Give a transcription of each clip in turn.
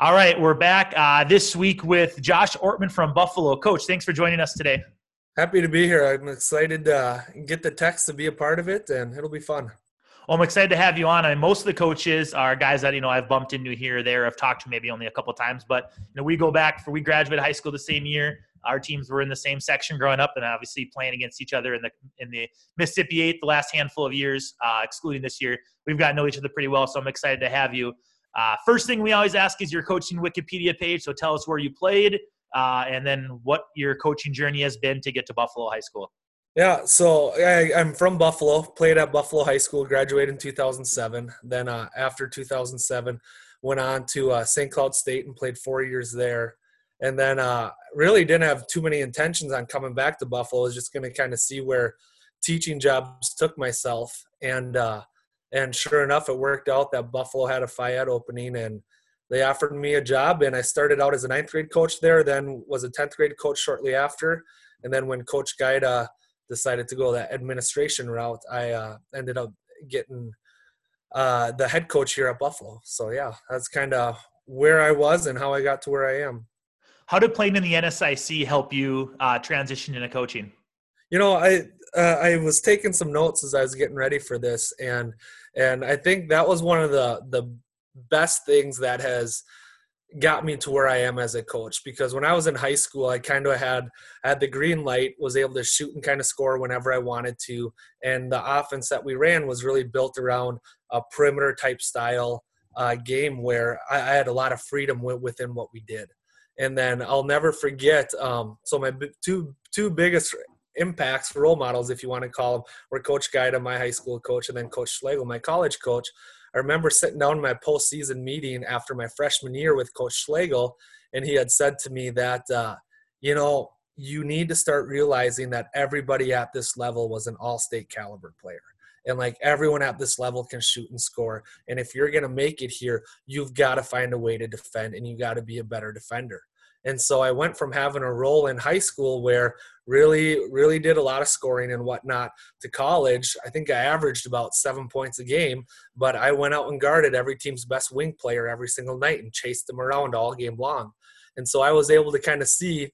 All right, we're back uh, this week with Josh Ortmann from Buffalo. Coach, thanks for joining us today. Happy to be here. I'm excited to uh, get the text to be a part of it, and it'll be fun. Well, I'm excited to have you on. I mean, most of the coaches are guys that you know I've bumped into here or there. I've talked to maybe only a couple times, but you know we go back for we graduated high school the same year. Our teams were in the same section growing up, and obviously playing against each other in the in the Mississippi Eight the last handful of years, uh, excluding this year. We've gotten to know each other pretty well, so I'm excited to have you. Uh, first thing we always ask is your coaching Wikipedia page. So tell us where you played, uh, and then what your coaching journey has been to get to Buffalo High School. Yeah, so I, am from Buffalo. Played at Buffalo High School. Graduated in 2007. Then uh, after 2007, went on to uh, St. Cloud State and played four years there. And then uh, really didn't have too many intentions on coming back to Buffalo. I was just going to kind of see where teaching jobs took myself. And uh, and sure enough, it worked out that Buffalo had a phy ed opening, and they offered me a job. And I started out as a ninth grade coach there, then was a tenth grade coach shortly after. And then when Coach Gaida decided to go that administration route, I uh, ended up getting uh, the head coach here at Buffalo. So yeah, that's kind of where I was and how I got to where I am. How did playing in the NSIC help you uh, transition into coaching? You know, I uh, I was taking some notes as I was getting ready for this, and and I think that was one of the the best things that has got me to where I am as a coach because when I was in high school I kind of had had the green light was able to shoot and kind of score whenever I wanted to and the offense that we ran was really built around a perimeter type style uh, game where I, I, had a lot of freedom within what we did. And then I'll never forget um, so my two two biggest impacts, role models, if you want to call them, were Coach Gaida, my high school coach, and then Coach Schlagel, my college coach. I remember sitting down in my postseason meeting after my freshman year with Coach Schlagel, and he had said to me that, uh, you know, you need to start realizing that everybody at this level was an all state caliber player. And like everyone at this level can shoot and score. And if you're going to make it here, you've got to find a way to defend and you got to be a better defender. And so I went from having a role in high school where really, really did a lot of scoring and whatnot to college. I think I averaged about seven points a game, but I went out and guarded every team's best wing player every single night and chased them around all game long. And so I was able to kind of see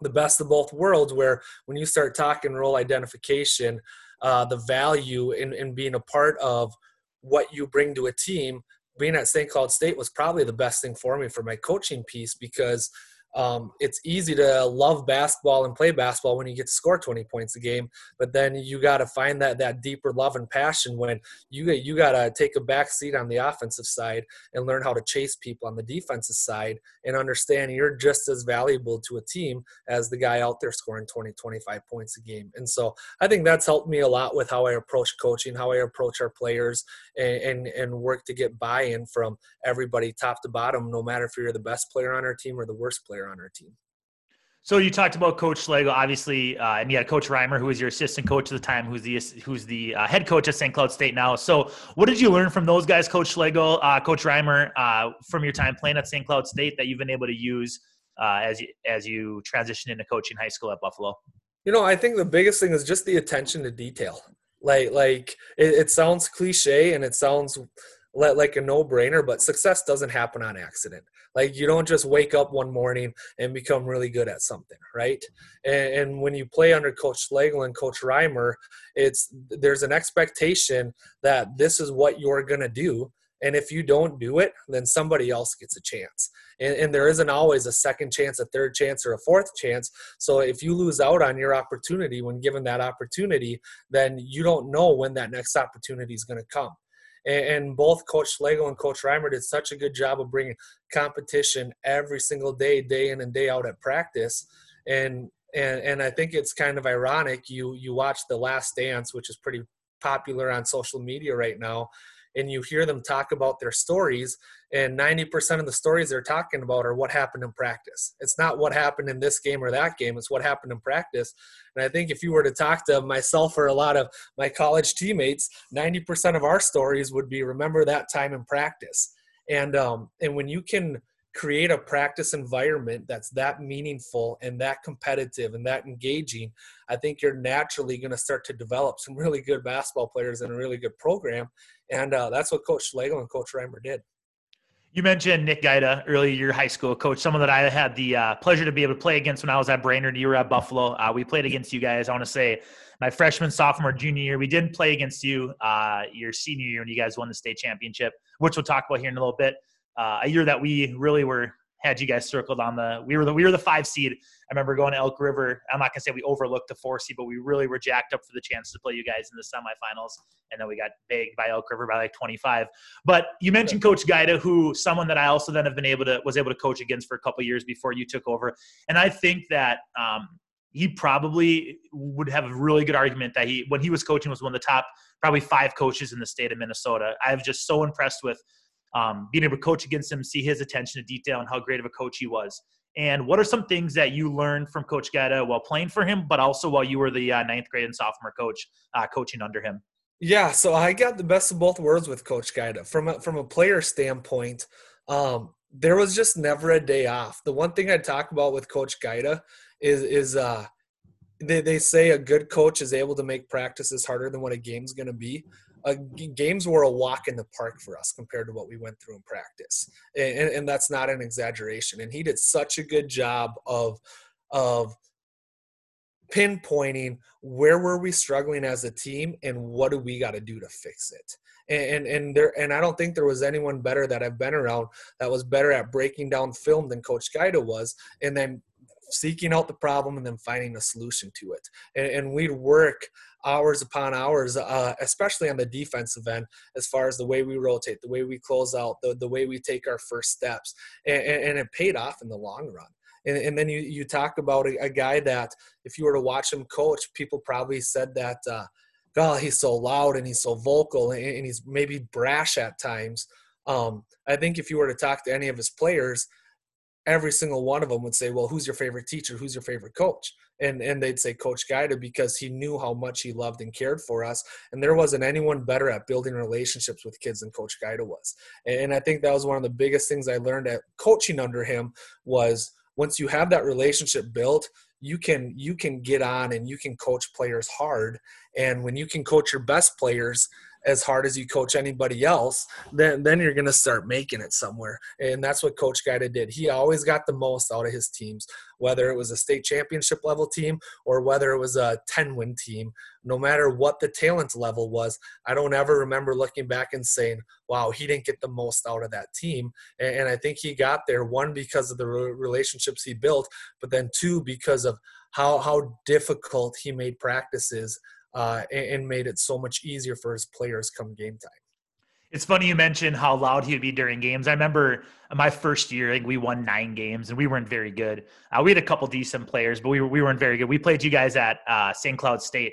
the best of both worlds where when you start talking role identification, uh, the value in, in being a part of what you bring to a team being at St. Cloud State was probably the best thing for me for my coaching piece because – um, it's easy to love basketball and play basketball when you get to score 20 points a game but then you got to find that that deeper love and passion when you you got to take a back seat on the offensive side and learn how to chase people on the defensive side and understand you're just as valuable to a team as the guy out there scoring 20 25 points a game. And so i think that's helped me a lot with how i approach coaching how i approach our players and and, and work to get buy-in from everybody top to bottom no matter if you're the best player on our team or the worst player player on our team. So you talked about Coach Schlagel, obviously, uh, and you had Coach Reimer, who was your assistant coach at the time, who's the who's the uh, head coach at St. Cloud State now. So what did you learn from those guys, Coach Schlagel, uh, Coach Reimer, uh, from your time playing at St. Cloud State that you've been able to use uh, as you as you transition into coaching high school at Buffalo? You know, I think the biggest thing is just the attention to detail. Like like it, it sounds cliche and it sounds like a no-brainer but success doesn't happen on accident. Like you don't just wake up one morning and become really good at something right? And, and when you play under coach Schlagel and coach reimer it's there's an expectation that this is what you're going to do and if you don't do it then somebody else gets a chance. And, and, there isn't always a second chance a third chance or a fourth chance. So if you lose out on your opportunity when given that opportunity then you don't know when that next opportunity is going to come and, and both Coach Schlagel and Coach Reimer did such a good job of bringing competition every single day, day in and day out at practice. And and and I think it's kind of ironic. You you watch The Last Dance, which is pretty popular on social media right now, and you hear them talk about their stories and 90% of the stories they're talking about are what happened in practice. It's not what happened in this game or that game it's what happened in practice. And i think if you were to talk to myself or a lot of my college teammates 90% of our stories would be remember that time in practice. And um, and when you can create a practice environment that's that meaningful and that competitive and that engaging, I think you're naturally going to start to develop some really good basketball players in a really good program. And uh, that's what Coach Schlagel and Coach Reimer did. You mentioned Nick Gaida earlier, your high school coach, someone that I had the uh, pleasure to be able to play against when I was at Brainerd. You were at Buffalo. Uh, we played against you guys. I want to say my freshman, sophomore, junior year. We didn't play against you uh, your senior year when you guys won the state championship, which we'll talk about here in a little bit. Uh, a year that we really were had you guys circled on the we were the we were the five seed. I remember going to Elk River. I'm not gonna say we overlooked the four seed, but we really were jacked up for the chance to play you guys in the semifinals, and then we got begged by Elk River by like 25. But you mentioned Coach Gaida, who someone that I also then have been able to was able to coach against for a couple years before you took over, and I think that. Um, he probably would have a really good argument that he, when he was coaching, was one of the top, probably five coaches in the state of Minnesota. I was just so impressed with um, being able to coach against him, see his attention to detail and how great of a coach he was. And what are some things that you learned from Coach Gaida while playing for him, but also while you were the uh, ninth grade and sophomore coach uh, coaching under him? Yeah, so I got the best of both worlds with Coach Gaida. From a, from a player standpoint, um, there was just never a day off. The one thing I talk about with Coach Gaida is is uh, they, they say a good coach is able to make practices harder than what a game's going to be uh, games were a walk in the park for us compared to what we went through in practice, and, and that's not an exaggeration. And he did such a good job of of pinpointing where were we struggling as a team and what do we got to do to fix it and, and and there and I don't think there was anyone better that I've been around that was better at breaking down film than Coach Gaida was, and then seeking out the problem and then finding a solution to it. And, and we'd work hours upon hours, uh, especially on the defensive end, as far as the way we rotate, the way we close out, the, the way we take our first steps. And, and it paid off in the long run. And, and then you, you talk about a, a, guy that, if you were to watch him coach, people probably said that, uh, God, he's so loud and he's so vocal and, and he's maybe brash at times. Um, I think if you were to talk to any of his players, every single one of them would say, "Well, who's your favorite teacher? Who's your favorite coach?" And and they'd say Coach Gaida because he knew how much he loved and cared for us, and there wasn't anyone better at building relationships with kids than Coach Gaida was. And I think that was one of the biggest things I learned at coaching under him was once you have that relationship built, you can you can get on and you can coach players hard, and when you can coach your best players as hard as you coach anybody else, then then you're going to start making it somewhere. And that's what Coach Gaida did. He always got the most out of his teams, whether it was a state championship level team or whether it was a 10 win team. No matter what the talent level was, I don't ever remember looking back and saying, "Wow, he didn't get the most out of that team." And I think he got there one because of the relationships he built, but then two because of how how difficult he made practices uh, and, made it so much easier for his players come game time. It's funny you mentioned how loud he would be during games. I remember my first year, think we won nine games and we weren't very good. Uh, we had a couple decent players, but we, we weren't very good. We played you guys at uh, St. Cloud State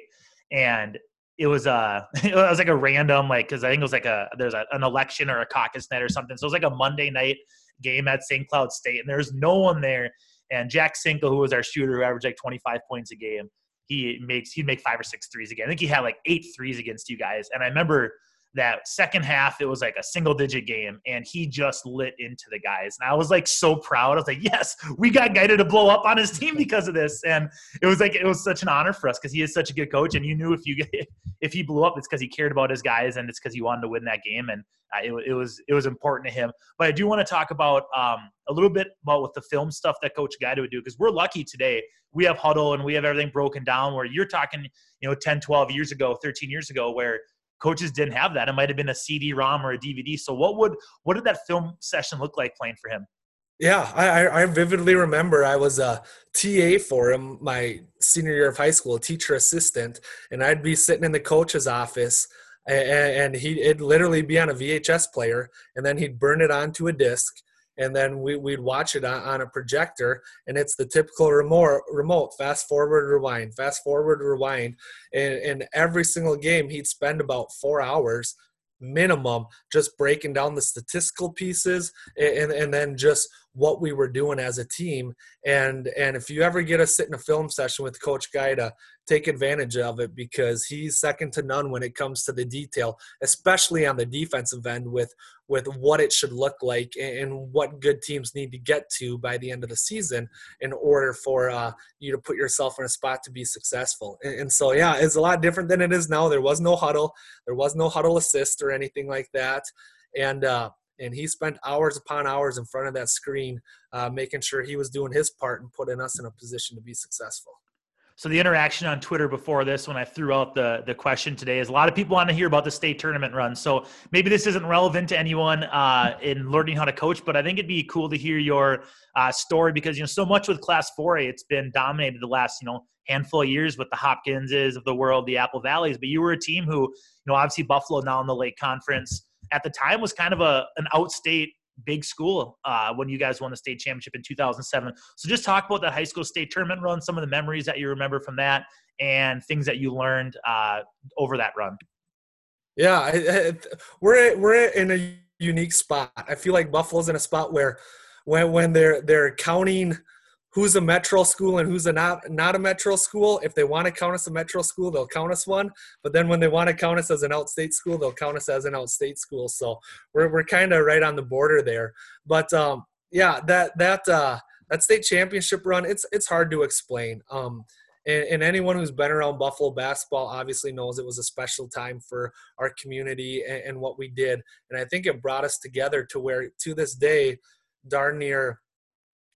and it was a it was like a random like because I think it was like a there's an election or a caucus night or something. So it was like a Monday night game at St. Cloud State, and there's no one there. And Jack Sinkle, who was our shooter, who averaged like 25 points a game, he makes he'd make five or six threes again. I think he had like eight threes against you guys. And I remember that second half it was like a single digit game and he just lit into the guys. And i was like so proud. I was like yes we got Gaida to blow up on his team because of this. And it was like it was such an honor for us because he is such a good coach and you knew if you if he blew up it's because he cared about his guys and it's because he wanted to win that game and uh, it, it, was it was important to him. But i do want to talk about um, a little bit about with the film stuff that coach Gaida would do because we're lucky today. We have Hudl and we have everything broken down where you're talking you know 10 12 years ago 13 years ago where coaches didn't have that. It might have been a CD-ROM or a DVD. So what would what did that film session look like playing for him? Yeah, I, I vividly remember I was a TA for him my senior year of high school, teacher assistant, and I'd be sitting in the coach's office, and, and he'd it'd literally be on a VHS player, and then he'd burn it onto a disc, and then we, would watch it on, on, a projector and it's the typical remote remote fast forward rewind fast forward rewind and, and every single game he'd spend about four hours minimum just breaking down the statistical pieces and, and then just what we were doing as a team. And and if you ever get to sit in a film session with coach gaida take advantage of it because he's second to none when it comes to the detail especially on the defensive end with with what it should look like and what good teams need to get to by the end of the season in order for uh, you to put yourself in a spot to be successful. And, and so yeah it's a lot different than it is now. There was no Hudl, there was no Hudl Assist or anything like that. And uh, and he spent hours upon hours in front of that screen, uh, making sure he was doing his part and putting us in a position to be successful. So the interaction on Twitter before this, when I threw out the the question today, is a lot of people want to hear about the state tournament run. So maybe this isn't relevant to anyone uh, in learning how to coach, but I think it'd be cool to hear your uh, story because you know so much with Class 4A, it's been dominated the last you know handful of years with the Hopkinses of the world, the Apple Valleys. But you were a team who you know obviously Buffalo now in the Lake Conference at the time was kind of a an outstate big school uh, when you guys won the state championship in 2007. So just talk about that high school state tournament run, some of the memories that you remember from that, and things that you learned uh, over that run. Yeah, I, I, we're we're in a unique spot. I feel like Buffalo's in a spot where when when they're they're counting who's a metro school and who's a not not a metro school. If they want to count us a metro school, they'll count us one. But then when they want to count us as an outstate school, they'll count us as an outstate school. So we're we're kind of right on the border there. But um, yeah, that that uh, that state championship run, it's it's hard to explain. Um, and, and, anyone who's been around Buffalo basketball obviously knows it was a special time for our community and, and what we did. And I think it brought us together to where, to this day, darn near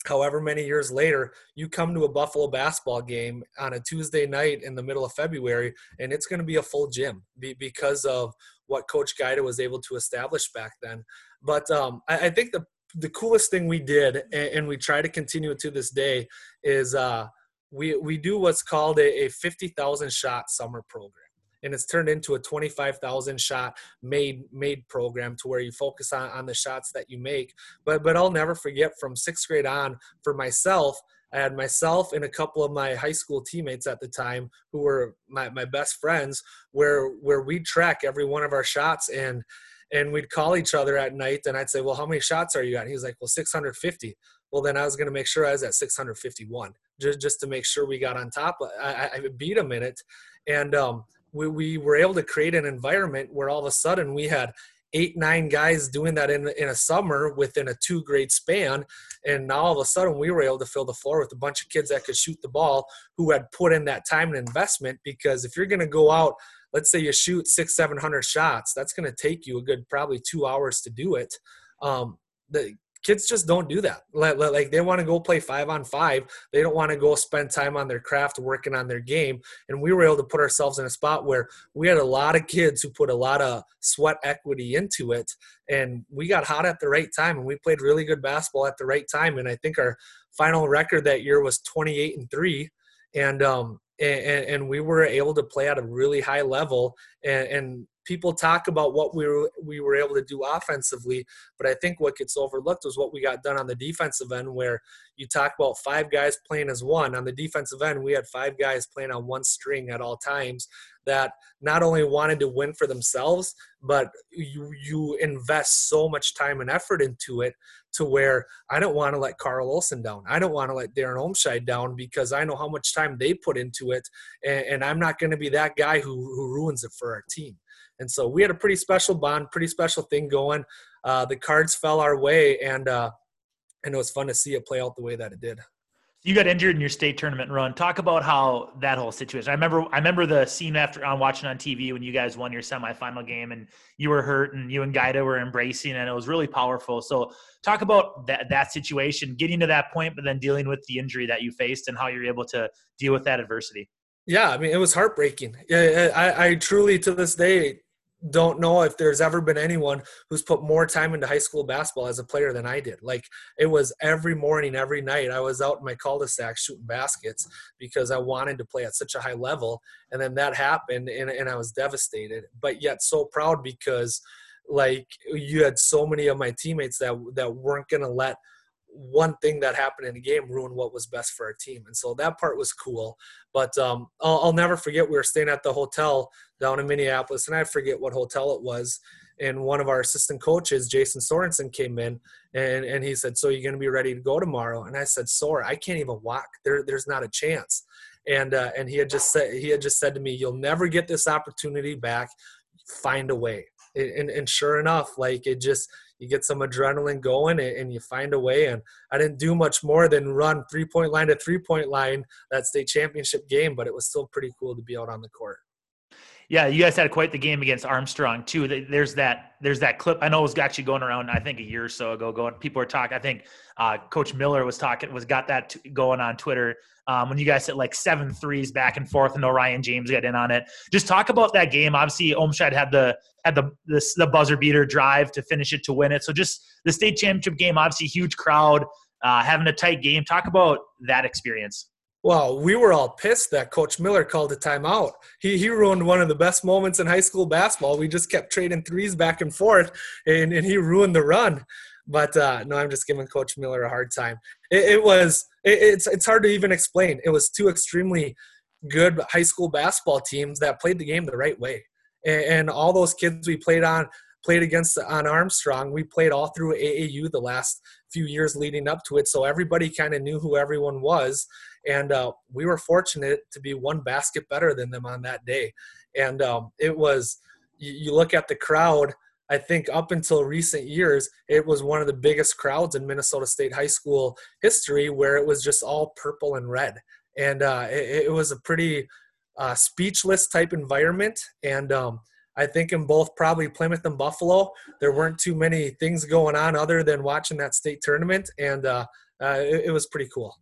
however many years later, you come to a Buffalo basketball game on a Tuesday night in the middle of February, and it's going to be a full gym because of what Coach Gaida was able to establish back then. But um, I, think the the coolest thing we did, and, we try to continue it to this day, is uh, we we do what's called a, a fifty thousand shot summer program and it's turned into a 25,000 shot made made program to where you focus on, on the shots that you make. But but I'll never forget from sixth grade on for myself. I had myself and a couple of my high school teammates at the time who were my, my best friends where where we'd track every one of our shots and and we'd call each other at night and I'd say, Well, how many shots are you at? He was like, Well, 650. Well, then I was going to make sure I was at 651 just, just to make sure we got on top. I, I beat him in it. And um, we, we were able to create an environment where all of a sudden we had eight nine guys doing that in, in a summer within a two grade span. And now all of a sudden we were able to fill the floor with a bunch of kids that could shoot the ball who had put in that time and investment. Because if you're going to go out let's say you shoot six seven hundred shots that's going to take you a good probably two hours to do it. Um, the kids just don't do that. Like they want to go play five on five. They don't want to go spend time on their craft, working on their game. And we were able to put ourselves in a spot where we had a lot of kids who put a lot of sweat equity into it. And we got hot at the right time and we played really good basketball at the right time. And I think our final record that year was 28 and three. And, um, and, and we were able to play at a really high level and, and people talk about what we were we were able to do offensively, but I think what gets overlooked was what we got done on the defensive end, where you talk about five guys playing as one. On the defensive end, we had five guys playing on one string at all times that not only wanted to win for themselves, but you you invest so much time and effort into it to where I don't want to let Carl Olson down. I don't want to let Darren Olmscheid down because I know how much time they put into it, and, and I'm not going to be that guy who who ruins it for our team. And so we had a pretty special bond, pretty special thing going. Uh, the cards fell our way, and uh, and it was fun to see it play out the way that it did. You got injured in your state tournament run. Talk about how that whole situation. I remember. I remember the scene after on watching on TV when you guys won your semifinal game and you were hurt and you and Gaida were embracing and it was really powerful. So talk about that that situation, getting to that point, but then dealing with the injury that you faced and how you're able to deal with that adversity. Yeah, I mean it was heartbreaking. I, I truly to this day don't know if there's ever been anyone who's put more time into high school basketball as a player than I did. Like it was every morning, every night, I was out in my cul-de-sac shooting baskets because I wanted to play at such a high level. And then that happened and, and I was devastated, but yet so proud because like you had so many of my teammates that that weren't to let – one thing that happened in the game ruined what was best for our team. And so that part was cool. But um, I'll, I'll, never forget we were staying at the hotel down in Minneapolis, and I forget what hotel it was. And one of our assistant coaches, Jason Sorensen, came in and, and he said, So you're going to be ready to go tomorrow? And I said, Sore, I can't even walk. There, there's not a chance. And, uh, and he had just said he had just said to me, "You'll never get this opportunity back. Find a way." And, and sure enough, like it just you get some adrenaline going and, and you find a way. And I didn't do much more than run three point line to three point line that state championship game, but it was still pretty cool to be out on the court. Yeah, you guys had quite the game against Armstrong too. There's that there's that clip. I know it was actually going around. I think a year or so ago. Going, people were talking. I think uh, Coach Miller was talking. Was got that t- going on Twitter um, when you guys hit like seven threes back and forth, and no Ryan James got in on it. Just talk about that game. Obviously, Olmscheid had the had the, the the buzzer beater drive to finish it to win it. So just the state championship game. Obviously, huge crowd, uh, having a tight game. Talk about that experience. Well, we were all pissed that Coach Miller called a timeout. He, he ruined one of the best moments in high school basketball. We just kept trading threes back and forth, and, and he ruined the run. But uh, no, I'm just giving Coach Miller a hard time. It, it was it, it's it's hard to even explain. It was two extremely good high school basketball teams that played the game the right way, and, and all those kids we played on played against on Armstrong. We played all through AAU the last few years leading up to it, so everybody kind of knew who everyone was, and uh, we were fortunate to be one basket better than them on that day. And um, it was you, you look at the crowd. I think up until recent years, it was one of the biggest crowds in Minnesota State high school history, where it was just all purple and red, and uh, it, it, was a pretty uh, speechless type environment. And um, I think in both probably Plymouth and Buffalo, there weren't too many things going on other than watching that state tournament, and uh, uh, it, it, was pretty cool.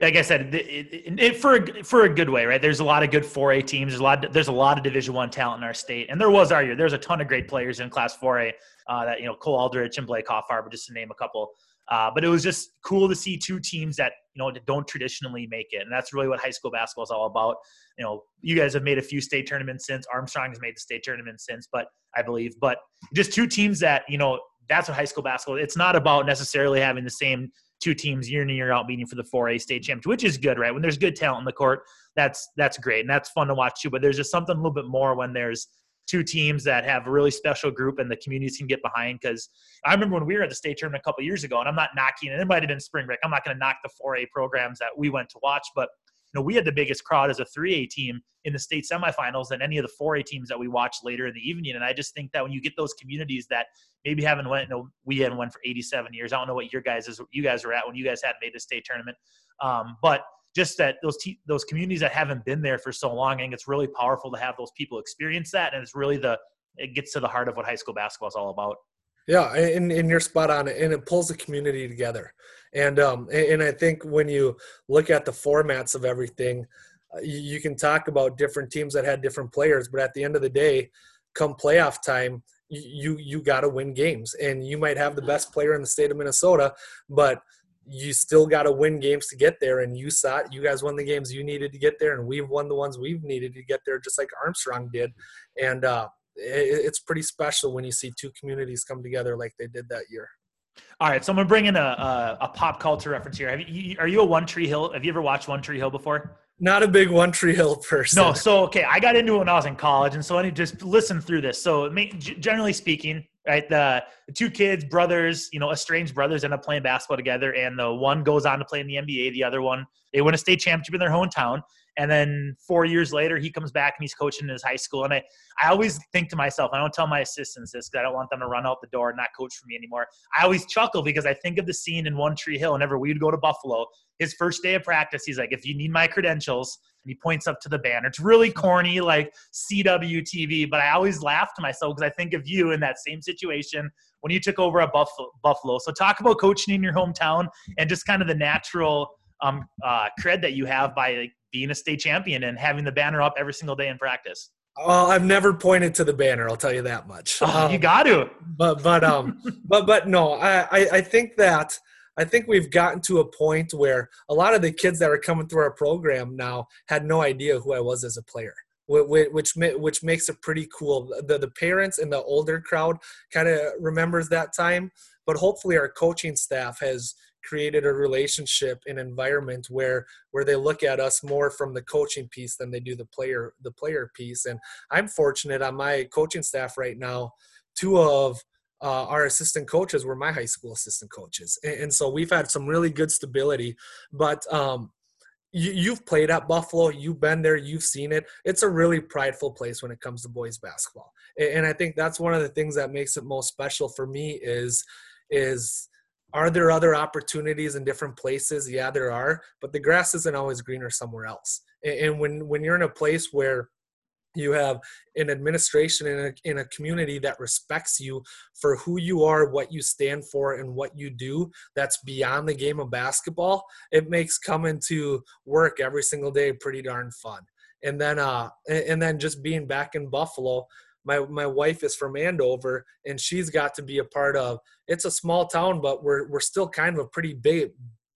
Like I said, it, it, for a, for a good way, right? There's a lot of good 4A teams. There's a lot. There's a lot of Division One talent in our state, and there was our year. There's a ton of great players in Class 4A. Uh, that you know, Cole Aldrich and Blake Hoffarber, just to name a couple. Uh, but it was just cool to see two teams that you know don't traditionally make it, and that's really what high school basketball is all about. You know, you guys have made a few state tournaments since. Armstrong has made the state tournament since, but I believe, but just two teams that you know that's what high school basketball. It's not about necessarily having the same two teams year in and year out meeting for the 4A state championship, which is good, right? When there's good talent in the court, that's that's great and that's fun to watch too. But there's just something a little bit more when there's two teams that have a really special group and the communities can get behind. Because I remember when we were at the state tournament a couple years ago, and I'm not knocking, and it might have been spring break. I'm not going to knock the 4A programs that we went to watch, but know, we had the biggest crowd as a 3A team in the state semifinals than any of the 4A teams that we watched later in the evening. And I just think that when you get those communities that maybe haven't went, you know, we haven't went for 87 years. I don't know what your guys is, you guys were at when you guys had made the state tournament. Um, but just that those te- those communities that haven't been there for so long, I think it's really powerful to have those people experience that, and it's really the it gets to the heart of what high school basketball is all about. Yeah, and, and you're spot on, and it pulls the community together. And um, and I think when you look at the formats of everything, uh, you, can talk about different teams that had different players, but at the end of the day, come playoff time, you you got to win games, and you might have the best player in the state of Minnesota, but you still got to win games to get there. And you saw it. You guys won the games you needed to get there, and we've won the ones we've needed to get there, just like Armstrong did. And uh, it's pretty special when you see two communities come together like they did that year. All right, so I'm gonna bring in a, a, a pop culture reference here. You, are you a One Tree Hill? Have you ever watched One Tree Hill before? Not a big One Tree Hill person. No, so okay, I got into it when I was in college, and so I need to just listen through this. So, generally speaking, right? The, the, two kids, brothers, you know, estranged brothers end up playing basketball together, and the one goes on to play in the NBA. The other one, they win a state championship in their hometown. And then four years later, he comes back and he's coaching in his high school. And I, I always think to myself, I don't tell my assistants this because I don't want them to run out the door and not coach for me anymore. I always chuckle because I think of the scene in One Tree Hill. Whenever we'd go to Buffalo, his first day of practice, he's like, if you need my credentials, and he points up to the banner. It's really corny, like CWTV, but I always laugh to myself because I think of you in that same situation when you took over at Buffalo. So talk about coaching in your hometown and just kind of the natural um, uh, cred that you have by like, being a state champion and having the banner up every single day in practice. Well, I've never pointed to the banner. I'll tell you that much. Oh, um, you got to. But but um but but no, I, I I think that I think we've gotten to a point where a lot of the kids that are coming through our program now had no idea who I was as a player which which makes it pretty cool. The the parents and the older crowd kind of remembers that time, but hopefully our coaching staff has created a relationship an environment where where they look at us more from the coaching piece than they do the player the player piece. And i'm fortunate on my coaching staff right now two of uh, our assistant coaches were my high school assistant coaches. And, and so we've had some really good stability. But um, you, have played at buffalo you've been there you've seen it. It's a really prideful place when it comes to boys basketball. And, and i think that's one of the things that makes it most special for me is is are there other opportunities in different places? Yeah there are but the grass isn't always greener somewhere else. And when when you're in a place where you have an administration in a, in a community that respects you for who you are what you stand for and what you do that's beyond the game of basketball it makes coming to work every single day pretty darn fun. And then uh and then just being back in buffalo my my wife is from Andover and she's got to be a part of it's a small town but we're we're still kind of a pretty big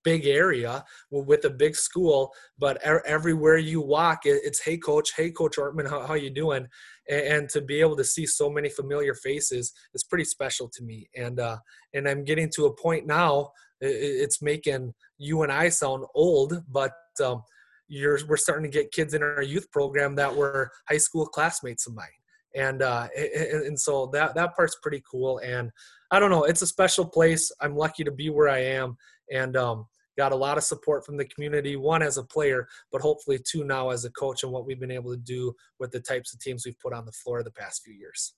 big area with a big school but everywhere you walk it's hey coach hey coach ortmann how, how you doing? And, to be able to see so many familiar faces is pretty special to me and uh and i'm getting to a point now it's making you and i sound old but um you're we're starting to get kids in our youth program that were high school classmates of mine and uh and, so that that part's pretty cool. And i don't know it's a special place. I'm lucky to be where i am. And um got a lot of support from the community one as a player but hopefully two now as a coach and what we've been able to do with the types of teams we've put on the floor the past few years.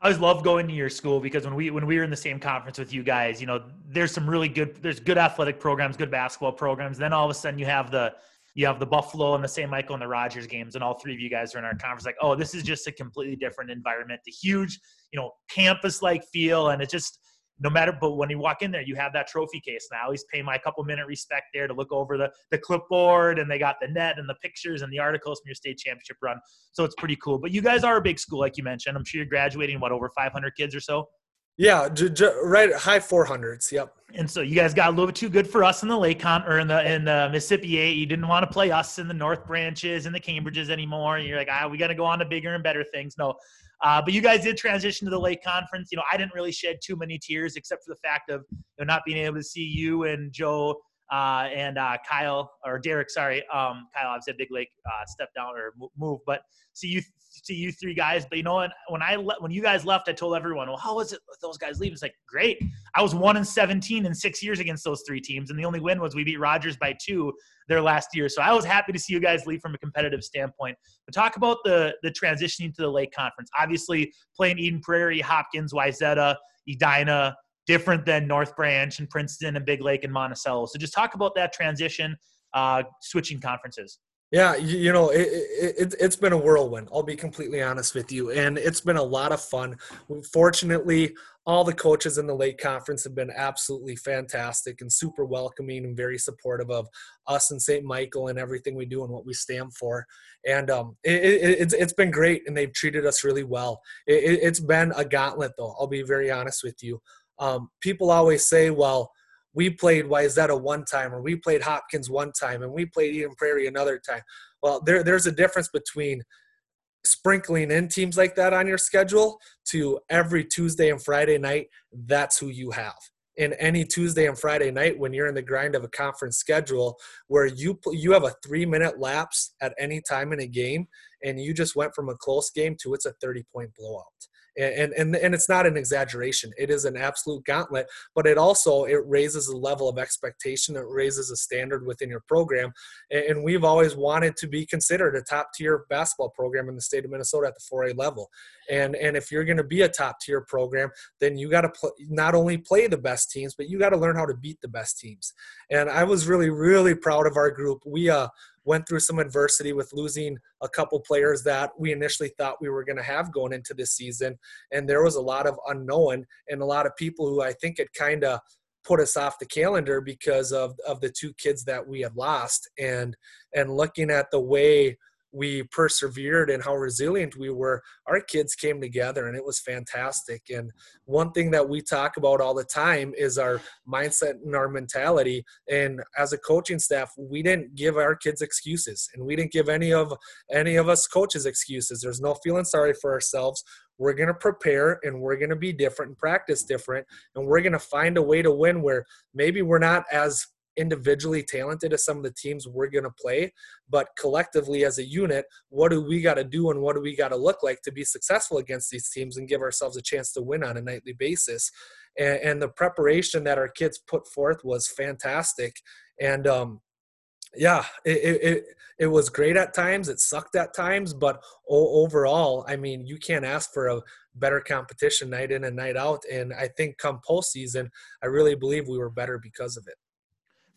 I always love going to your school because when we when we were in the same conference with you guys, you know, there's some really good there's good athletic programs, good basketball programs. Then all of a sudden you have the you have the Buffalo and the St. Michael and the Rogers games, and all three of you guys are in our conference. Like, oh, this is just a completely different environment, the huge, you know, campus like feel, and it just no matter but when you walk in there you have that trophy case and i always pay my couple minute respect there to look over the, the clipboard and they got the net and the pictures and the articles from your state championship run so it's pretty cool but you guys are a big school like you mentioned i'm sure you're graduating what over 500 kids or so yeah j- j- right high 400s yep. And so you guys got a little bit too good for us in the lake con or in the in the mississippi 8 you didn't want to play us in the north branches and the cambridges anymore you're like ah we got to go on to bigger and better things. No. Uh, but you guys did transition to the Lake Conference. You know, I didn't really shed too many tears except for the fact of you know, not being able to see you and Joe uh, and uh, Kyle or Derek. Sorry, um, Kyle. I've said Big Lake uh, step down or move, but see you see you three guys. But you know what? When I le- when you guys left, I told everyone, "Well, how was it those guys leaving?" It's like great. I was one and seventeen in six years against those three teams, and the only win was we beat Rogers by two their last year. So I was happy to see you guys leave from a competitive standpoint. But talk about the the transitioning to the Lake Conference. Obviously, playing Eden Prairie, Hopkins, Wayzata, Edina different than North Branch and Princeton and Big Lake and Monticello. So just talk about that transition, uh, switching conferences. Yeah, you, you know, it, it, it's been a whirlwind. I'll be completely honest with you. And it's been a lot of fun. Fortunately, all the coaches in the Lake Conference have been absolutely fantastic and super welcoming and very supportive of us and St. Michael and everything we do and what we stand for. And um, it, it, it's, it's been great, and they've treated us really well. It, it's been a gauntlet, though. I'll be very honest with you. Um, people always say, well, we played Wayzata one time, or we played Hopkins one time, and we played Eden Prairie another time. Well, there, there's a difference between sprinkling in teams like that on your schedule to every Tuesday and Friday night, that's who you have. In any Tuesday and Friday night, when you're in the grind of a conference schedule where you you have a three minute lapse at any time in a game, and you just went from a close game to it's a 30 point blowout and and and it's not an exaggeration. It is an absolute gauntlet but it also it raises a level of expectation it raises a standard within your program and we've always wanted to be considered a top tier basketball program in the state of minnesota at the 4a level. And and if you're going to be a top tier program then you got to pl- not only play the best teams but you got to learn how to beat the best teams. And i was really really proud of our group. We uh went through some adversity with losing a couple players that we initially thought we were going to have going into this season. And there was a lot of unknown and a lot of people who I think had kind of put us off the calendar because of, of the two kids that we had lost. And and looking at the way we persevered and how resilient we were, our kids came together and it was fantastic. And one thing that we talk about all the time is our mindset and our mentality. And as a coaching staff, we didn't give our kids excuses and we didn't give any of any of us coaches excuses. There's no feeling sorry for ourselves. We're going to prepare and we're going to be different and practice different. And we're going to find a way to win where maybe we're not as individually talented as some of the teams we're going to play, but collectively as a unit, what do we got to do and what do we got to look like to be successful against these teams and give ourselves a chance to win on a nightly basis? And, and the preparation that our kids put forth was fantastic. And um, yeah, it, it it was great at times. It sucked at times, but overall, I mean, you can't ask for a better competition night in and night out. And I think come postseason, I really believe we were better because of it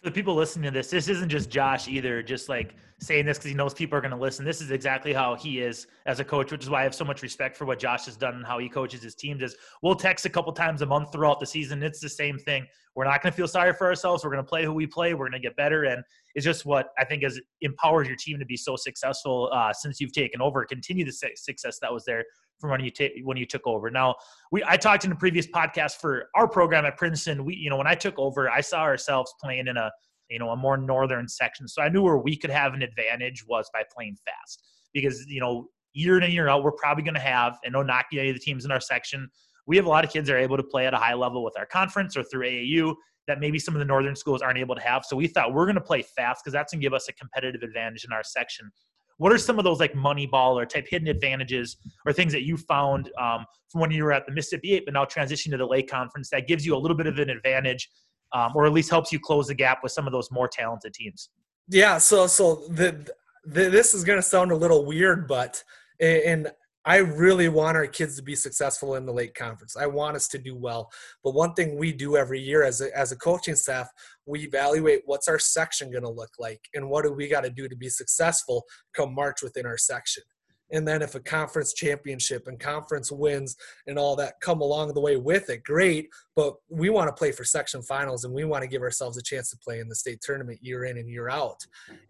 the people listening to this, this isn't just Josh either, just like saying this because he knows people are going to listen. This is exactly how he is as a coach, which is why I have so much respect for what Josh has done and how he coaches his teams. Is we'll text a couple times a month throughout the season. It's the same thing. We're not going to feel sorry for ourselves. We're going to play who we play. We're going to get better, and it's just what I think has empowered your team to be so successful uh, since you've taken over. Continue the success that was there from when you t- when you took over. Now, we I talked in a previous podcast for our program at Princeton. We you know when I took over, I saw ourselves playing in a you know a more northern section, so I knew where we could have an advantage was by playing fast because you know year in and year out we're probably going to have and no knocking any of the teams in our section. We have a lot of kids that are able to play at a high level with our conference or through AAU that maybe some of the northern schools aren't able to have. So we thought we're going to play fast because that's going to give us a competitive advantage in our section. What are some of those like money ball or type hidden advantages or things that you found um, from when you were at the Mississippi Eight, but now transitioning to the Lake Conference that gives you a little bit of an advantage, um, or at least helps you close the gap with some of those more talented teams? Yeah. So so the, the this is going to sound a little weird, but and I really want our kids to be successful in the lake conference. I want us to do well. But one thing we do every year as a, as a coaching staff, we evaluate what's our section going to look like and what do we got to do to be successful come March within our section. And then if a conference championship and conference wins and all that come along the way with it, great. But we want to play for section finals and we want to give ourselves a chance to play in the state tournament year in and year out.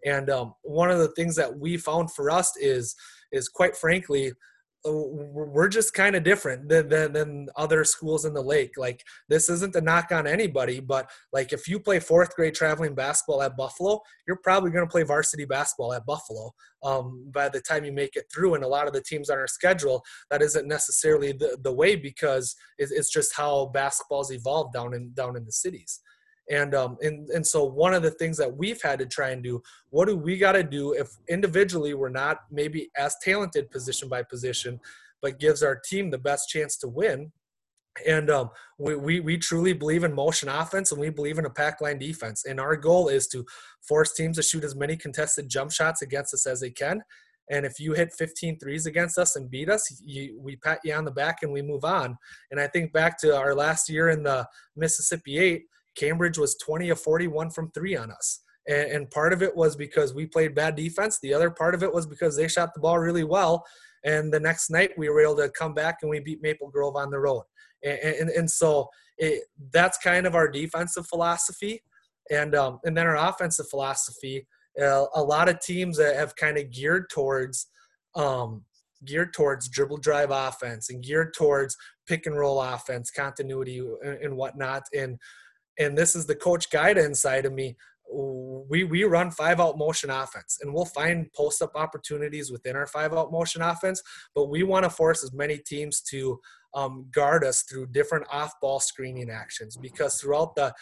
And um, one of the things that we found for us is is quite frankly we're just kind of different than, than, than, other schools in the lake. Like this isn't a knock on anybody, but like if you play fourth grade traveling basketball at Buffalo, you're probably going to play varsity basketball at Buffalo um, by the time you make it through. And a lot of the teams on our schedule, that isn't necessarily the, the way because it's just how basketball's evolved down in down in the cities. And um, and and so one of the things that we've had to try and do, what do we got to do if individually we're not maybe as talented position by position, but gives our team the best chance to win? And um, we, we, we truly believe in motion offense and we believe in a pack line defense. And our goal is to force teams to shoot as many contested jump shots against us as they can. And if you hit 15 threes against us and beat us, you, we pat you on the back and we move on. And I think back to our last year in the Mississippi 8, Cambridge was 20 of 41 from three on us. And, and part of it was because we played bad defense. The other part of it was because they shot the ball really well. And the next night we were able to come back and we beat Maple Grove on the road. And, and, and so it, that's kind of our defensive philosophy. And, um, and then our offensive philosophy, uh, a lot of teams that have kind of geared towards um, geared towards dribble drive offense and geared towards pick and roll offense, continuity and, and whatnot. And and this is the coach Gaida inside of me we we run five out motion offense and we'll find post up opportunities within our five out motion offense but we want to force as many teams to um, guard us through different off ball screening actions because throughout the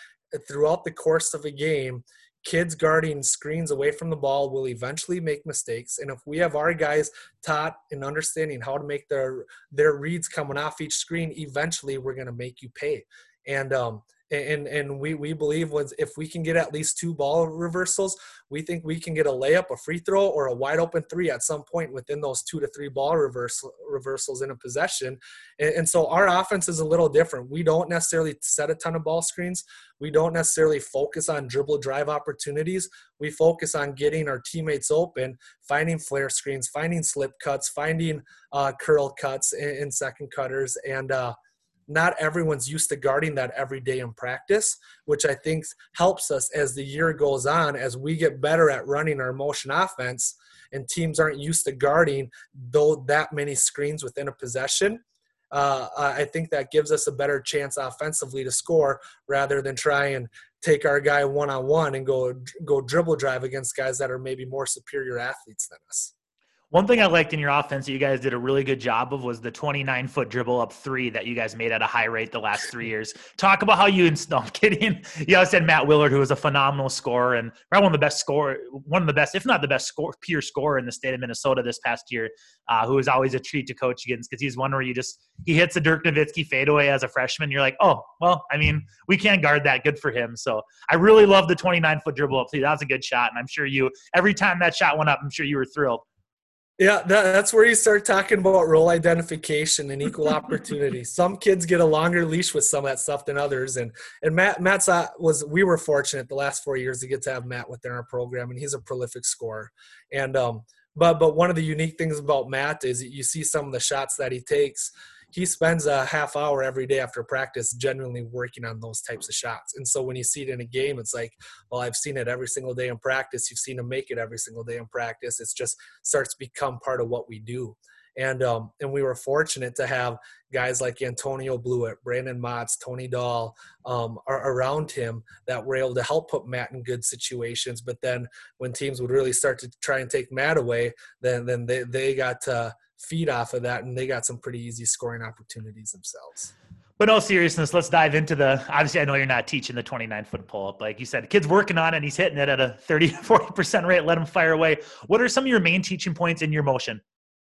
throughout the course of a game kids guarding screens away from the ball will eventually make mistakes and if we have our guys taught and understanding how to make their their reads coming off each screen eventually we're going to make you pay. And um and and we we believe was if we can get at least two ball reversals, we think we can get a layup, a free throw, or a wide open three at some point within those two to three ball reversal reversals in a possession. And, and so our offense is a little different. We don't necessarily set a ton of ball screens. We don't necessarily focus on dribble drive opportunities. We focus on getting our teammates open, finding flare screens, finding slip cuts, finding uh, curl cuts and, second cutters, and uh, not everyone's used to guarding that every day in practice, which I think helps us as the year goes on, as we get better at running our motion offense and teams aren't used to guarding though that many screens within a possession. Uh, I think that gives us a better chance offensively to score rather than try and take our guy one on one and go go dribble drive against guys that are maybe more superior athletes than us. One thing I liked in your offense that you guys did a really good job of was the 29 foot dribble up three that you guys made at a high rate the last three years. Talk about how you, no, I'm kidding. You also said Matt Willard, who was a phenomenal scorer and probably one of the best score, one of the best, if not the best score, pure scorer in the state of Minnesota this past year, uh, who is always a treat to coach against because he's one where you just, he hits a Dirk Nowitzki fadeaway as a freshman. You're like, oh, well, I mean, we can't guard that. Good for him. So I really love the 29 foot dribble up three. That was a good shot. And I'm sure you, every time that shot went up, I'm sure you were thrilled. Yeah, that, that's where you start talking about role identification and equal opportunity. some kids get a longer leash with some of that stuff than others, and and Matt Matt's uh, was we were fortunate the last four years to get to have Matt within our program, and he's a prolific scorer. And um, but but one of the unique things about Matt is you see some of the shots that he takes he spends a half hour every day after practice genuinely working on those types of shots. And so when you see it in a game, it's like, well, I've seen it every single day in practice. You've seen him make it every single day in practice. It's just starts to become part of what we do. And um, and we were fortunate to have guys like Antonio Blewett, Brandon Motts, Tony Dahl um, are around him that were able to help put Matt in good situations. But then when teams would really start to try and take Matt away, then then they, they got to feed off of that, and they got some pretty easy scoring opportunities themselves. But no seriousness, let's dive into the. Obviously, I know you're not teaching the 29 foot pull up. Like you said, the kid's working on it. And he's hitting it at a 30, 40% rate. Let him fire away. What are some of your main teaching points in your motion?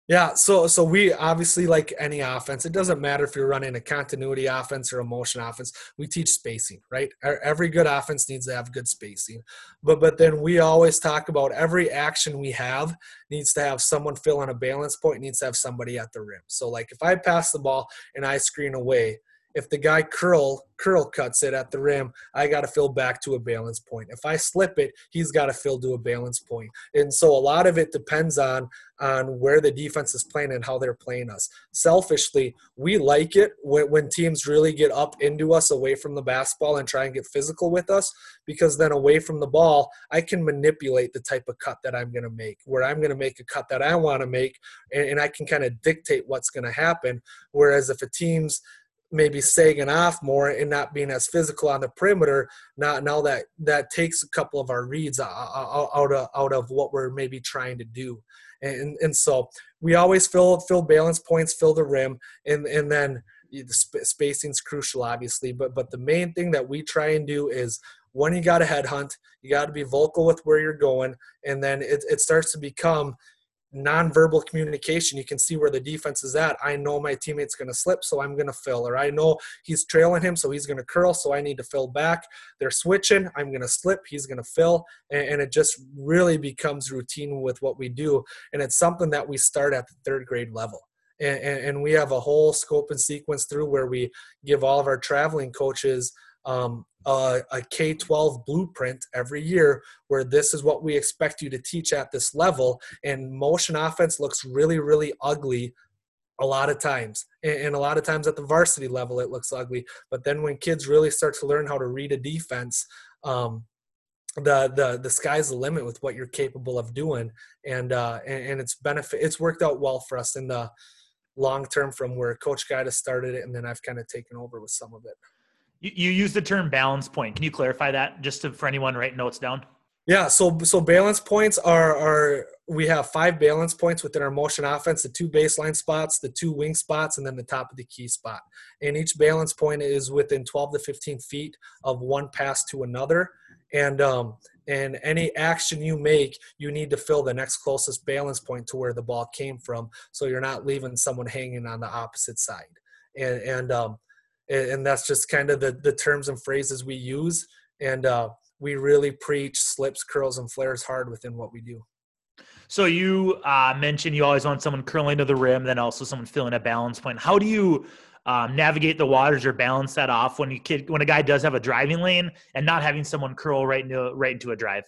Yeah, so so we obviously like any offense. It doesn't matter if you're running a continuity offense or a motion offense. We teach spacing, right? Every good offense needs to have good spacing. But but then we always talk about every action we have needs to have someone fill in a balance point, needs to have somebody at the rim. So like if I pass the ball and I screen away, if the guy curl curl cuts it at the rim, I got to fill back to a balance point. If I slip it, he's got to fill to a balance point. And so a lot of it depends on on where the defense is playing and how they're playing us. Selfishly, we like it when, when teams really get up into us away from the basketball and try and get physical with us because then away from the ball, I can manipulate the type of cut that I'm going to make, where I'm going to make a cut that I want to make, and, and I can kind of dictate what's going to happen. Whereas if a team's maybe sagging off more and not being as physical on the perimeter. Not now that that takes a couple of our reads out of out of what we're maybe trying to do, and and so we always fill fill balance points, fill the rim, and and then the spacing's crucial, obviously. But but the main thing that we try and do is when you got to headhunt, you got to be vocal with where you're going, and then it, it starts to become nonverbal communication. You can see where the defense is at. I know my teammate's going to slip, so I'm going to fill. Or I know he's trailing him, so he's going to curl, so I need to fill back. They're switching. I'm going to slip. He's going to fill. And, and, it just really becomes routine with what we do. And it's something that we start at the third grade level. And, and, and we have a whole scope and sequence through where we give all of our traveling coaches – um, a, a K 12 blueprint every year where this is what we expect you to teach at this level. And motion offense looks really, really ugly a lot of times. And, a lot of times at the varsity level, it looks ugly. But then when kids really start to learn how to read a defense, um, the the the sky's the limit with what you're capable of doing and uh and, and, it's benefit it's worked out well for us in the long term from where coach guy started it and then i've kind of taken over with some of it you, use the term balance point. Can you clarify that just to, for anyone writing notes down? Yeah, so so balance points are are we have five balance points within our motion offense: the two baseline spots, the two wing spots, and then the top of the key spot. And each balance point is within 12 to 15 feet of one pass to another. And um, and any action you make, you need to fill the next closest balance point to where the ball came from, so you're not leaving someone hanging on the opposite side. And and um, and that's just kind of the, the terms and phrases we use. And uh, we really preach slips curls and flares hard within what we do. So you uh, mentioned you always want someone curling to the rim then also someone filling a balance point. How do you um, navigate the waters or balance that off when you kid when a guy does have a driving lane and not having someone curl right into right into a drive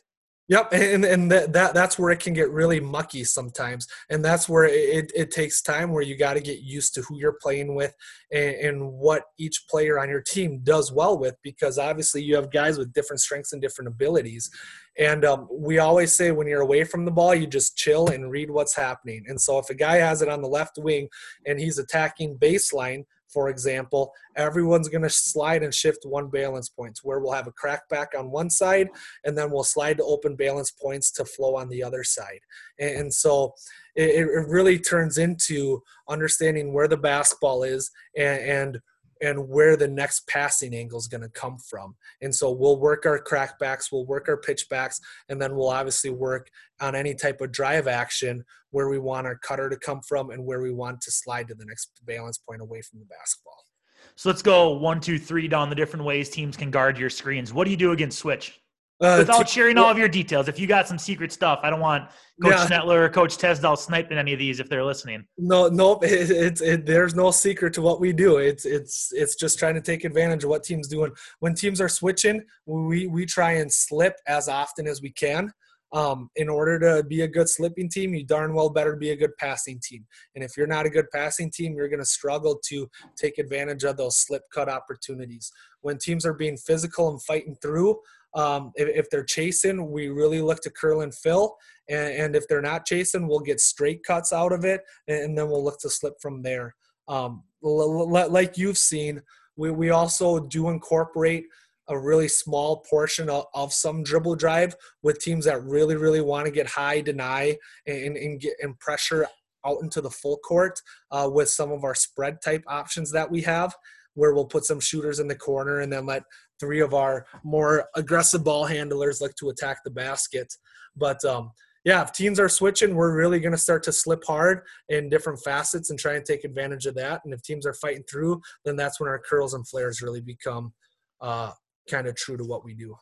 Yep, and and that, that that's where it can get really mucky sometimes, and that's where it, it takes time where you got to get used to who you're playing with and, and, what each player on your team does well with, because obviously you have guys with different strengths and different abilities, and um, we always say when you're away from the ball, you just chill and read what's happening. And so if a guy has it on the left wing and he's attacking baseline, for example, everyone's going to slide and shift one balance points where we'll have a crack back on one side and then we'll slide to open balance points to flow on the other side. And so it really turns into understanding where the basketball is and, and where the next passing angle is going to come from. And so we'll work our crackbacks, we'll work our pitchbacks, and then we'll obviously work on any type of drive action where we want our cutter to come from and where we want to slide to the next balance point away from the basketball. So let's go one, two, three down the different ways teams can guard your screens. What do you do against switch? Uh, Without sharing all of your details, if you got some secret stuff, I don't want Coach yeah. Schnetler or Coach Tesdall sniping any of these if they're listening. No, nope. It, it, there's no secret to what we do. It's it's it's just trying to take advantage of what teams doing. When teams are switching, we we try and slip as often as we can. Um, in order to be a good slipping team, you darn well better be a good passing team. And if you're not a good passing team, you're going to struggle to take advantage of those slip cut opportunities. When teams are being physical and fighting through, um, if, if, they're chasing, we really look to curl and fill. And, and, if they're not chasing, we'll get straight cuts out of it, and, and then we'll look to slip from there. Um, l- l- like you've seen, we, we also do incorporate a really small portion of, of, some dribble drive with teams that really, really want to get high, deny, and, and get and pressure out into the full court uh, with some of our spread type options that we have, where we'll put some shooters in the corner and then let three of our more aggressive ball handlers like to attack the basket. But um, yeah, if teams are switching, we're really going to start to slip hard in different facets and try and take advantage of that. And if teams are fighting through, then that's when our curls and flares really become uh, kind of true to what we do.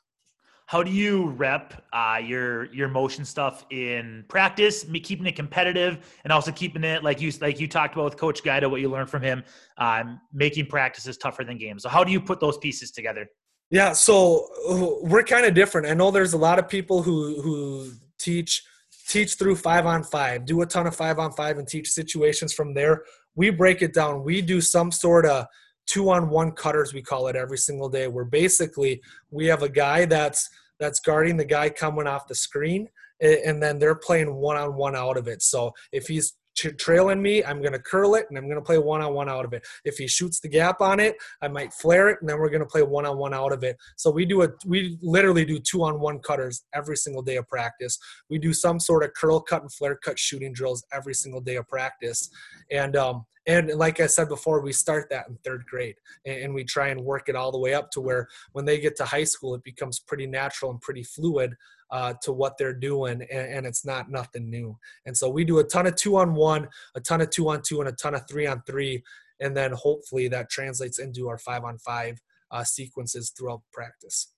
How do you rep uh, your your motion stuff in practice, keeping it competitive, and also keeping it like you like you talked about with Coach Gaida, what you learned from him, um, making practices tougher than games. So how do you put those pieces together? Yeah, so uh, we're kind of different. I know there's a lot of people who who teach teach through five on five, do a ton of five on five, and teach situations from there. We break it down. We do some sort of two on one cutters we call it every single day where basically we have a guy that's that's guarding the guy coming off the screen and then they're playing one on one out of it so if he's trailing me, I'm going to curl it and I'm going to play one on one out of it. If he shoots the gap on it, I might flare it and then we're going to play one on one out of it. So we do a we literally do two on one cutters every single day of practice. We do some sort of curl cut and flare cut shooting drills every single day of practice. And um and like I said before, we start that in third grade and we try and work it all the way up to where when they get to high school, it becomes pretty natural and pretty fluid uh, to what they're doing, and, and, it's not nothing new. And so we do a ton of two on one, a ton of two on two, and a ton of three on three, and then hopefully that translates into our five on five sequences throughout practice.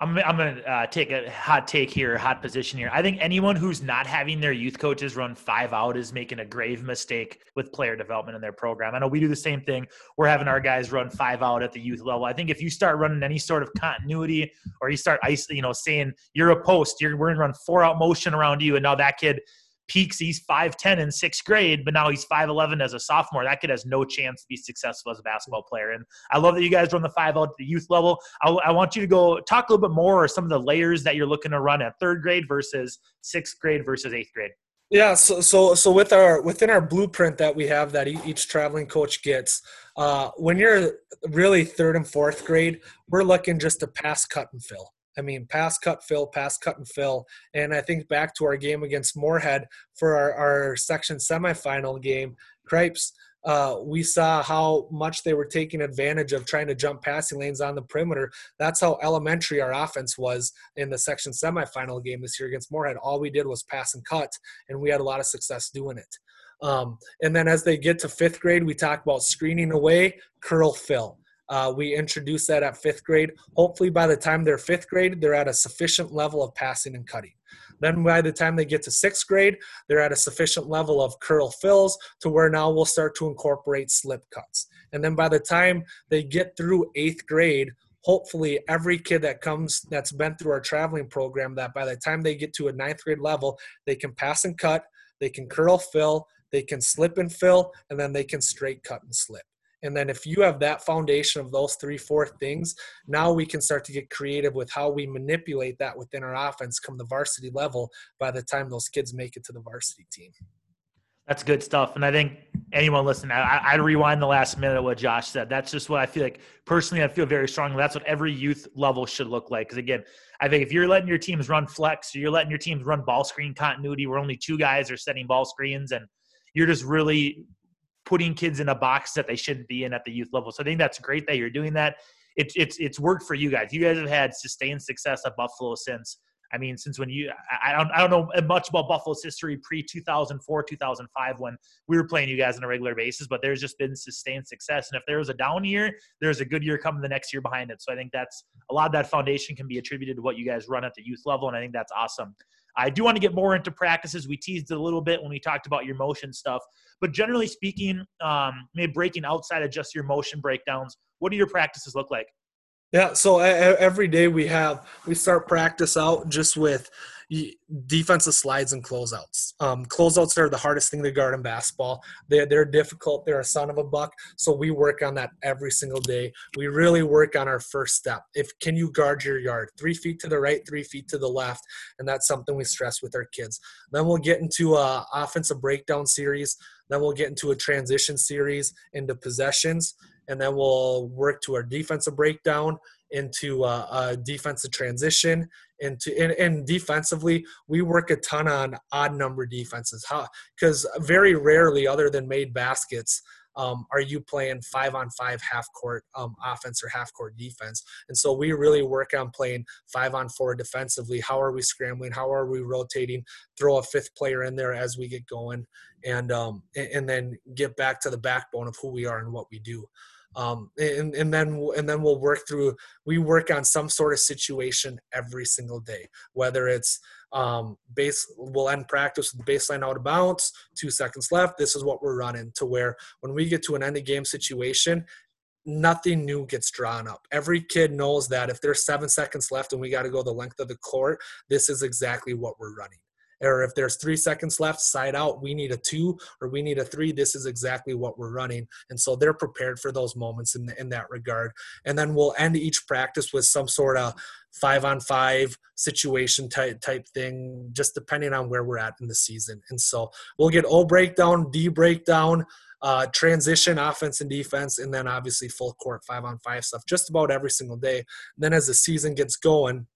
I'm, I'm going to uh, take a hot take here, hot position here. I think anyone who's not having their youth coaches run five out is making a grave mistake with player development in their program. I know we do the same thing. We're having our guys run five out at the youth level. I think if you start running any sort of continuity or you start, you know, saying you're a post, you're, we're going to run four out motion around you, and now that kid – peaks he's 5'10 in sixth grade, but now he's 5'11 as a sophomore. That kid has no chance to be successful as a basketball player. And I love that you guys run the five out at the youth level. I, I, want you to go talk a little bit more or some of the layers that you're looking to run at third grade versus sixth grade versus eighth grade. Yeah, so so so with our within our blueprint that we have that each traveling coach gets, uh, when you're really third and fourth grade, we're looking just to pass, cut, and fill. I mean, pass, cut, fill, pass, cut, and fill. And I think back to our game against Moorhead for our, our section semifinal game, Cripes, uh, we saw how much they were taking advantage of trying to jump passing lanes on the perimeter. That's how elementary our offense was in the section semifinal game this year against Moorhead. All we did was pass and cut, and we had a lot of success doing it. Um, and then as they get to fifth grade, we talk about screening away, curl, fill. Uh, we introduce that at fifth grade. Hopefully, by the time they're fifth grade, they're at a sufficient level of passing and cutting. Then, by the time they get to sixth grade, they're at a sufficient level of curl fills to where now we'll start to incorporate slip cuts. And then, by the time they get through eighth grade, hopefully every kid that comes that's been through our traveling program that by the time they get to a ninth grade level they can pass and cut they can curl fill they can slip and fill and then they can straight cut and slip and then if you have that foundation of those three, four things, now we can start to get creative with how we manipulate that within our offense come the varsity level by the time those kids make it to the varsity team. That's good stuff. And I think anyone listening, I, I rewind the last minute of what Josh said. That's just what I feel like personally, I feel very strongly. That's what every youth level should look like. Because again, I think if you're letting your teams run flex or you're letting your teams run ball screen continuity where only two guys are setting ball screens and you're just really putting kids in a box that they shouldn't be in at the youth level. So I think that's great that you're doing that. It's it's it's worked for you guys. You guys have had sustained success at Buffalo since I mean, since when you, I don't, I don't know much about Buffalo's history pre 2004, 2005 when we were playing you guys on a regular basis, but there's just been sustained success. And if there was a down year, there's a good year coming the next year behind it. So I think that's a lot of that foundation can be attributed to what you guys run at the youth level, and I think that's awesome. I do want to get more into practices. We teased it a little bit when we talked about your motion stuff, but generally speaking, um, maybe breaking outside of just your motion breakdowns, what do your practices look like? Yeah, so every day we have we start practice out just with defensive slides and closeouts. Um, closeouts are the hardest thing to guard in basketball. They're, they're difficult. They're a son of a buck. So we work on that every single day. We really work on our first step. If can you guard your yard three feet to the right, three feet to the left, and that's something we stress with our kids. Then we'll get into a offensive breakdown series. Then we'll get into a transition series into possessions and then we'll work to our defensive breakdown into a, a defensive transition into and, and, defensively we work a ton on odd number defenses. How because very rarely other than made baskets um, are you playing five on five half court um, offense or half court defense. And so we really work on playing five on four defensively. How are we scrambling? How are we rotating? Throw a fifth player in there as we get going and um, and, and then get back to the backbone of who we are and what we do um, and, and then and then we'll work through we work on some sort of situation every single day whether it's um, base we'll end practice with baseline out of bounds two seconds left this is what we're running to where when we get to an end of game situation nothing new gets drawn up. Every kid knows that if there's seven seconds left and we got to go the length of the court, this is exactly what we're running or if there's three seconds left, side out, we need a two or we need a three. This is exactly what we're running. And so they're prepared for those moments in, in that regard. And then we'll end each practice with some sort of five on five situation type type thing, just depending on where we're at in the season. And so we'll get O breakdown, D breakdown, uh, transition offense and defense, and then obviously full court five on five stuff just about every single day. And then as the season gets going,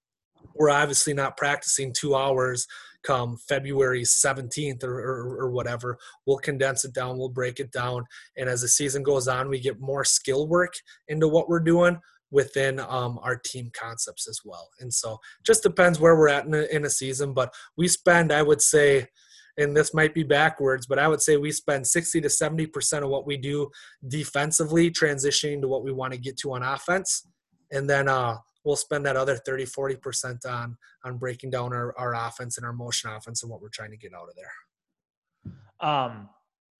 we're obviously not practicing two hours come February 17th or, or, or, whatever. We'll condense it down, we'll break it down. And as the season goes on, we get more skill work into what we're doing within um, our team concepts as well. And so just depends where we're at in a, in a season. But we spend, I would say, and this might be backwards, but I would say we spend 60 to 70% of what we do defensively transitioning to what we want to get to on offense. And then uh, we'll spend that other 30 40% on on breaking down our, our offense and our motion offense and what we're trying to get out of there. Um,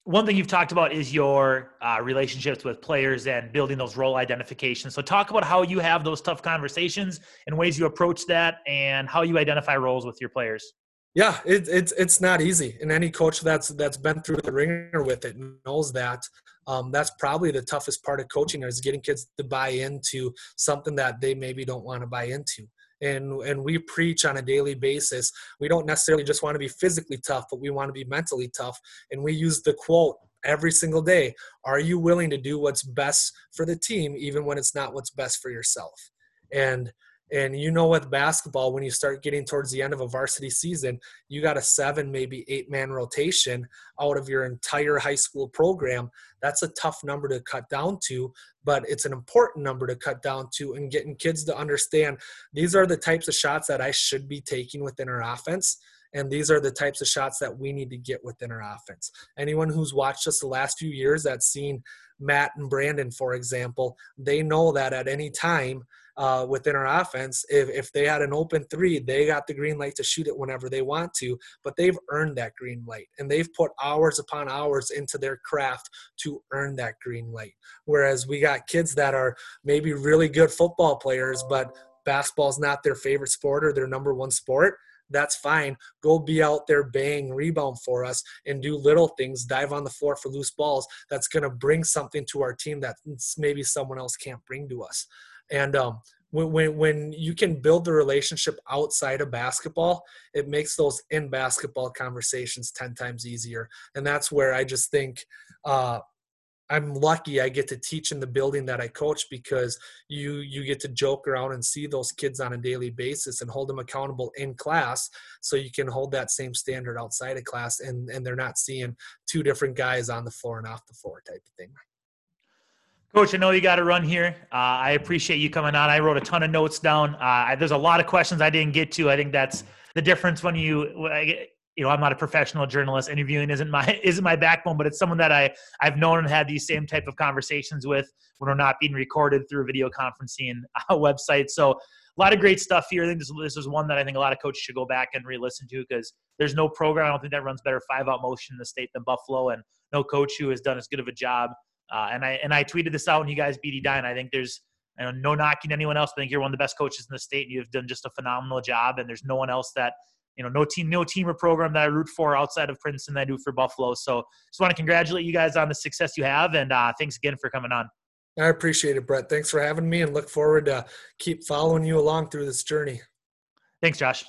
one thing you've talked about is your uh, relationships with players and building those role identifications. So talk about how you have those tough conversations and ways you approach that and how you identify roles with your players. Yeah, it, it's it's not easy, and any coach that's that's been through the ringer with it knows that. Um, that's probably the toughest part of coaching is getting kids to buy into something that they maybe don't want to buy into. And and we preach on a daily basis. We don't necessarily just want to be physically tough, but we want to be mentally tough. And we use the quote every single day: "Are you willing to do what's best for the team, even when it's not what's best for yourself?" And and you know, with basketball, when you start getting towards the end of a varsity season, you got a seven, maybe eight man rotation out of your entire high school program. That's a tough number to cut down to, but it's an important number to cut down to and getting kids to understand these are the types of shots that I should be taking within our offense. And these are the types of shots that we need to get within our offense. Anyone who's watched us the last few years that's seen Matt and Brandon, for example, they know that at any time uh, within our offense. If, if they had an open three, they got the green light to shoot it whenever they want to, but they've earned that green light and they've put hours upon hours into their craft to earn that green light. Whereas we got kids that are maybe really good football players, but basketball's not their favorite sport or their number one sport that's fine. Go be out there, bang, rebound for us, and do little things, dive on the floor for loose balls. That's going to bring something to our team that maybe someone else can't bring to us. And um, when, when, when you can build the relationship outside of basketball, it makes those in basketball conversations 10 times easier. And that's where I just think uh, I'm lucky I get to teach in the building that I coach because you you get to joke around and see those kids on a daily basis and hold them accountable in class so you can hold that same standard outside of class and and they're not seeing two different guys on the floor and off the floor type of thing. Coach, I know you got to run here. Uh, I appreciate you coming on. I wrote a ton of notes down. Uh, there's a lot of questions I didn't get to. I think that's the difference when you, you know, I'm not a professional journalist. Interviewing isn't my isn't my backbone, but it's someone that I I've known and had these same type of conversations with when we're not being recorded through a video conferencing uh, website. So a lot of great stuff here. I think this, this is one that I think a lot of coaches should go back and re-listen to because there's no program I don't think that runs better five out motion in the state than Buffalo, and no coach who has done as good of a job uh, and I and I tweeted this out when you guys beat Edina. I think there's you know, no knocking anyone else. I think you're one of the best coaches in the state. And you've done just a phenomenal job. And there's no one else that you know, no team, no team or program that I root for outside of Princeton that I do for Buffalo. So just want to congratulate you guys on the success you have, and uh, thanks again for coming on. I appreciate it, Brett. Thanks for having me, and look forward to keep following you along through this journey. Thanks, Josh.